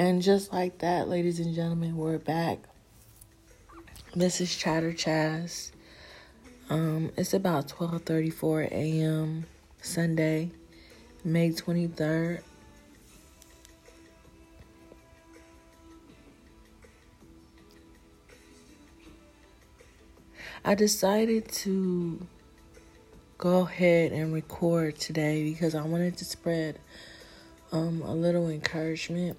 And just like that, ladies and gentlemen, we're back. This is Chatter Chaz. Um, it's about 12:34 a.m. Sunday, May 23rd. I decided to go ahead and record today because I wanted to spread um, a little encouragement.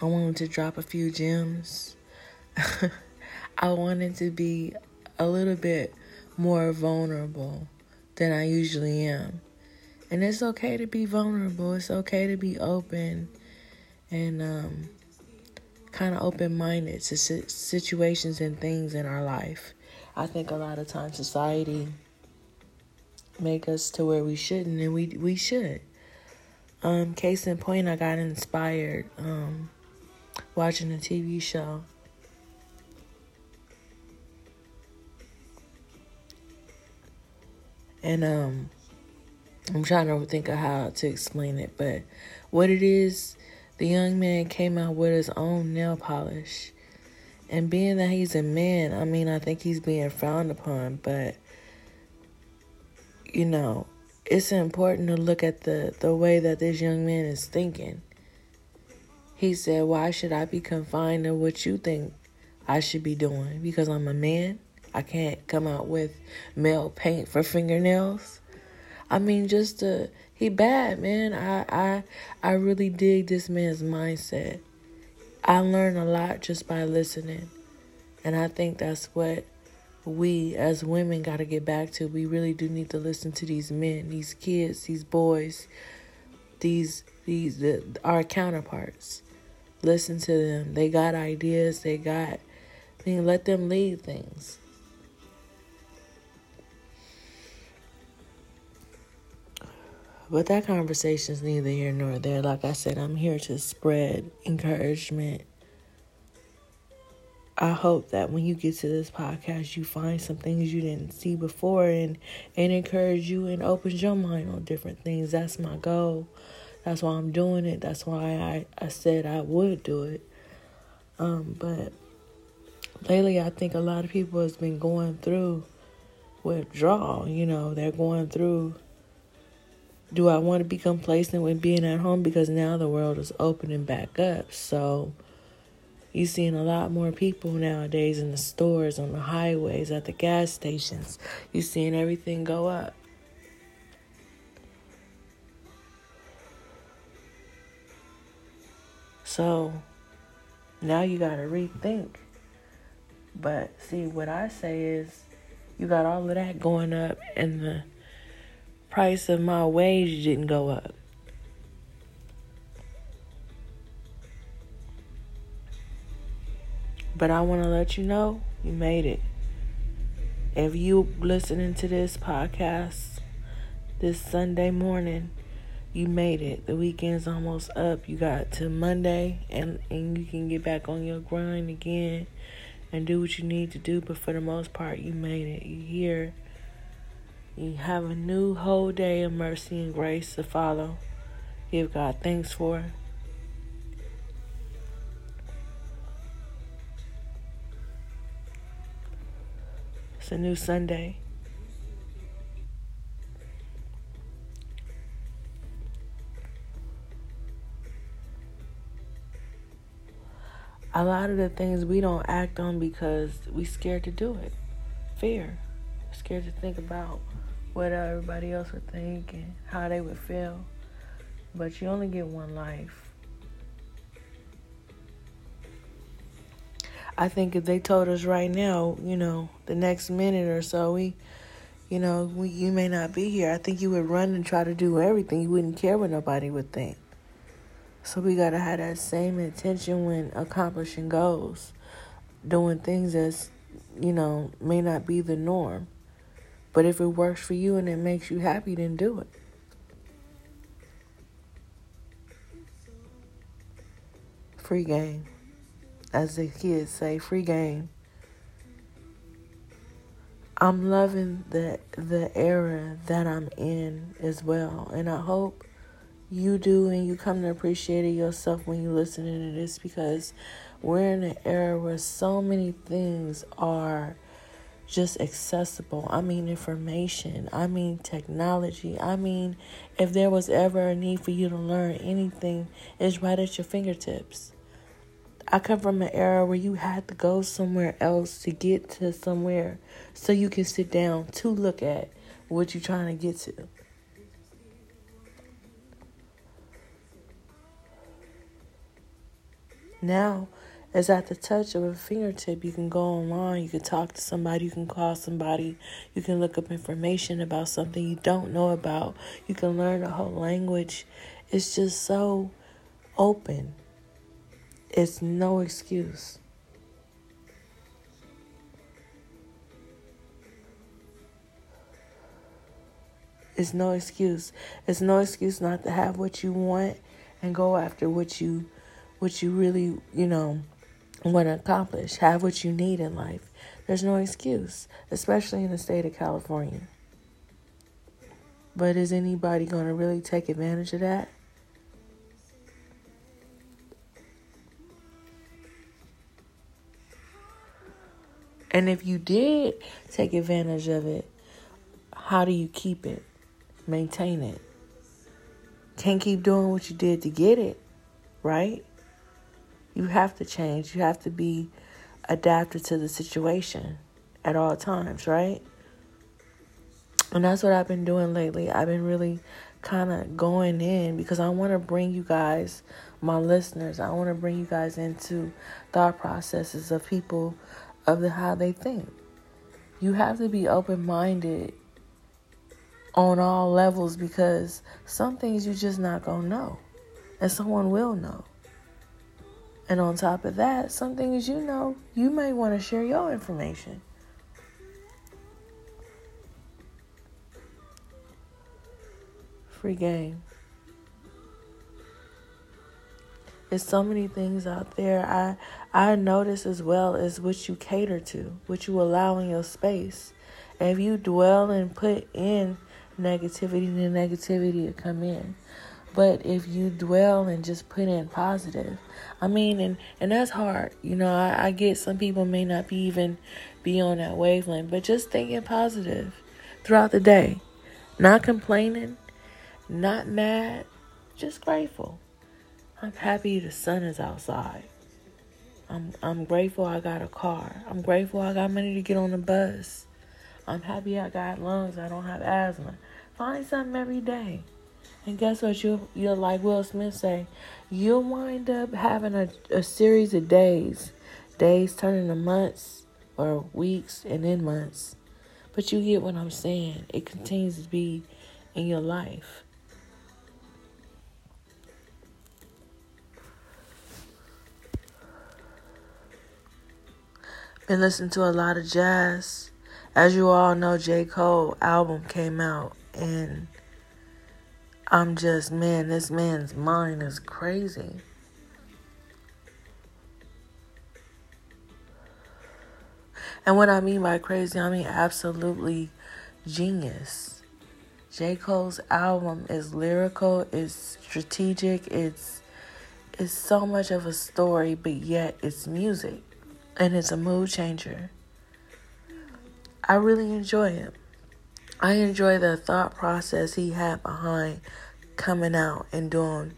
I wanted to drop a few gems. I wanted to be a little bit more vulnerable than I usually am. And it's okay to be vulnerable. It's okay to be open and um, kind of open minded to situations and things in our life. I think a lot of times society make us to where we shouldn't, and we we should. Um, case in point, I got inspired um, watching a TV show. And um, I'm trying to think of how to explain it, but what it is, the young man came out with his own nail polish. And being that he's a man, I mean, I think he's being frowned upon, but you know, it's important to look at the, the way that this young man is thinking. He said, Why should I be confined to what you think I should be doing? Because I'm a man? I can't come out with male paint for fingernails. I mean, just uh, he bad, man. I I I really dig this man's mindset. I learn a lot just by listening, and I think that's what we as women got to get back to. We really do need to listen to these men, these kids, these boys, these these the, our counterparts. Listen to them. They got ideas. They got. I mean, let them lead things. But that conversation is neither here nor there. Like I said, I'm here to spread encouragement I hope that when you get to this podcast, you find some things you didn't see before and, and encourage you and opens your mind on different things. That's my goal. That's why I'm doing it. That's why I, I said I would do it. Um, but lately, I think a lot of people has been going through withdrawal. You know, they're going through. Do I want to be complacent with being at home because now the world is opening back up? So you're seeing a lot more people nowadays in the stores, on the highways, at the gas stations. You're seeing everything go up. So now you got to rethink. But see, what I say is you got all of that going up, and the price of my wage didn't go up. But I want to let you know you made it. If you listening to this podcast this Sunday morning, you made it. The weekend's almost up. You got to Monday and, and you can get back on your grind again and do what you need to do. But for the most part, you made it. You here. You have a new whole day of mercy and grace to follow. Give God thanks for. It's a new Sunday. A lot of the things we don't act on because we scared to do it. Fear. scared to think about what everybody else would think and how they would feel. But you only get one life. I think if they told us right now, you know, the next minute or so, we, you know, we, you may not be here. I think you would run and try to do everything. You wouldn't care what nobody would think. So we gotta have that same intention when accomplishing goals, doing things that's, you know, may not be the norm. But if it works for you and it makes you happy, then do it. Free game as the kids say, free game. I'm loving the the era that I'm in as well, and I hope you do and you come to appreciate it yourself when you listen to this because we're in an era where so many things are just accessible. I mean, information. I mean, technology. I mean, if there was ever a need for you to learn anything, it's right at your fingertips. I come from an era where you had to go somewhere else to get to somewhere so you can sit down to look at what you're trying to get to. Now, it's at the touch of a fingertip. You can go online, you can talk to somebody, you can call somebody, you can look up information about something you don't know about, you can learn a whole language. It's just so open. It's no excuse. It's no excuse. It's no excuse not to have what you want and go after what you what you really, you know, want to accomplish. Have what you need in life. There's no excuse, especially in the state of California. But is anybody going to really take advantage of that? And if you did take advantage of it, how do you keep it? Maintain it. Can't keep doing what you did to get it, right? You have to change. You have to be adapted to the situation at all times, right? And that's what I've been doing lately. I've been really kind of going in because I want to bring you guys, my listeners, I want to bring you guys into thought processes of people of the how they think. You have to be open minded on all levels because some things you're just not gonna know. And someone will know. And on top of that, some things you know, you may want to share your information. Free game. There's so many things out there. I I notice as well as what you cater to, what you allow in your space. And if you dwell and put in negativity, the negativity will come in. But if you dwell and just put in positive, I mean, and and that's hard. You know, I, I get some people may not be even be on that wavelength, but just thinking positive throughout the day, not complaining, not mad, just grateful. I'm happy the sun is outside. I'm I'm grateful I got a car. I'm grateful I got money to get on the bus. I'm happy I got lungs. I don't have asthma. Find something every day. And guess what? You you'll like Will Smith say, you'll wind up having a, a series of days, days turning to months or weeks and then months. But you get what I'm saying. It continues to be in your life. Been listening to a lot of jazz. As you all know, J. Cole album came out and I'm just, man, this man's mind is crazy. And what I mean by crazy, I mean absolutely genius. J. Cole's album is lyrical, it's strategic, it's it's so much of a story, but yet it's music. And it's a mood changer. I really enjoy it. I enjoy the thought process he had behind coming out and doing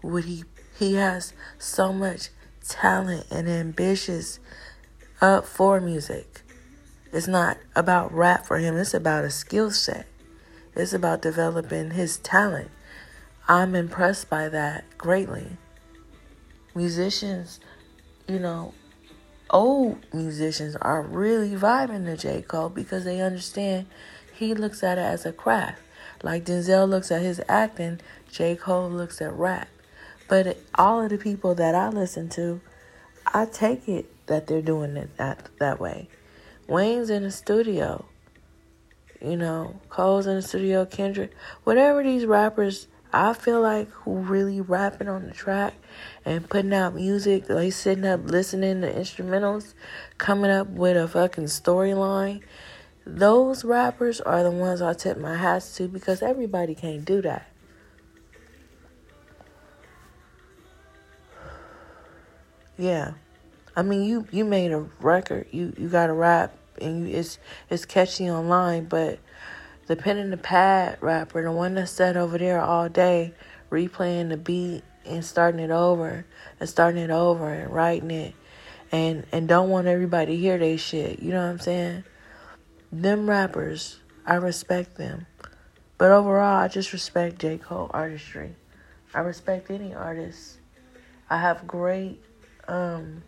what he he has so much talent and ambitious up for music. It's not about rap for him, it's about a skill set. It's about developing his talent. I'm impressed by that greatly. Musicians, you know, old musicians are really vibing to J. Cole because they understand he looks at it as a craft. Like Denzel looks at his acting, J. Cole looks at rap. But all of the people that I listen to, I take it that they're doing it that, that way. Wayne's in the studio. You know, Cole's in the studio, Kendrick. Whatever these rappers, I feel like who really rapping on the track and putting out music, they sitting up listening to instrumentals, coming up with a fucking storyline those rappers are the ones I tip my hats to because everybody can't do that. Yeah. I mean you you made a record. You you got a rap and you it's it's catchy online, but the pen and the pad rapper, the one that sat over there all day replaying the beat and starting it over and starting it over and writing it and and don't want everybody to hear they shit. You know what I'm saying? Them rappers, I respect them. But overall, I just respect J. Cole artistry. I respect any artist. I have great um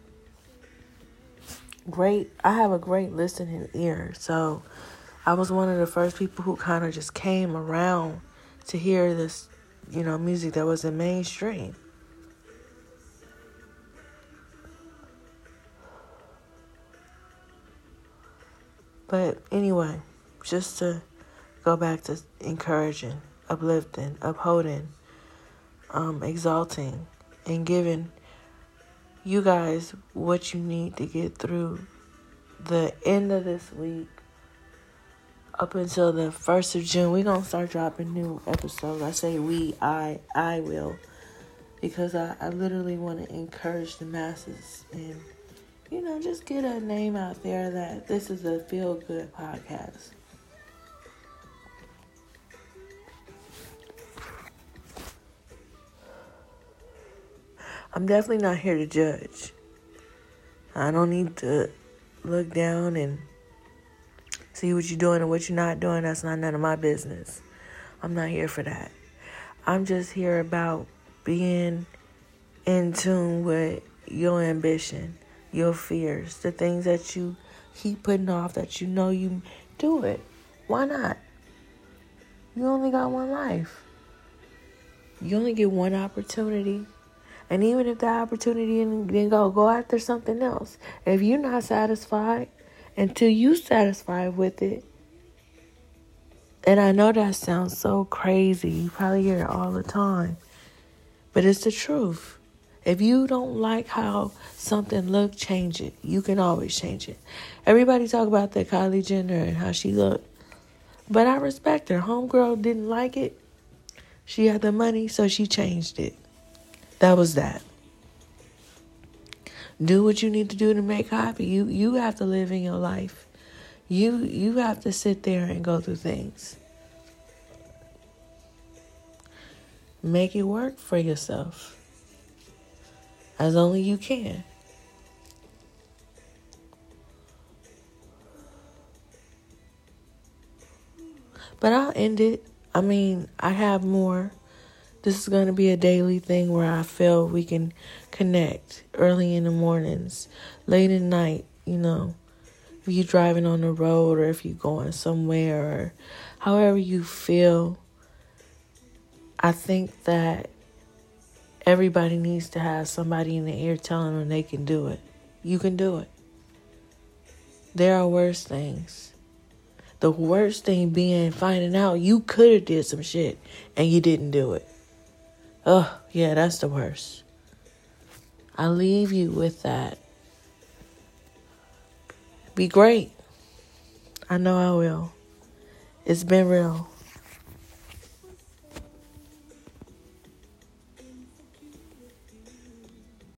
great I have a great listening ear. So I was one of the first people who kind of just came around to hear this, you know, music that wasn't mainstream. But anyway, just to go back to encouraging, uplifting, upholding, um, exalting, and giving you guys what you need to get through the end of this week up until the first of June. We're gonna start dropping new episodes. I say we, I, I will, because I, I literally want to encourage the masses and you know, just get a name out there that this is a feel good podcast. I'm definitely not here to judge. I don't need to look down and see what you're doing and what you're not doing. That's not none of my business. I'm not here for that. I'm just here about being in tune with your ambition your fears, the things that you keep putting off that you know you do it. Why not? You only got one life. You only get one opportunity. And even if that opportunity didn't go, go after something else. If you're not satisfied until you satisfied with it, and I know that sounds so crazy. You probably hear it all the time. But it's the truth. If you don't like how something look, change it. You can always change it. Everybody talk about that Kylie Jenner and how she looked. But I respect her. Homegirl didn't like it. She had the money, so she changed it. That was that. Do what you need to do to make happy. You you have to live in your life. You you have to sit there and go through things. Make it work for yourself as only you can. But I'll end it. I mean, I have more. This is going to be a daily thing where I feel we can connect early in the mornings, late at night, you know. If you're driving on the road or if you're going somewhere or however you feel, I think that Everybody needs to have somebody in the ear telling them they can do it. You can do it. There are worse things. The worst thing being finding out you could have did some shit and you didn't do it. Oh, yeah, that's the worst. I leave you with that. Be great. I know I will. It's been real.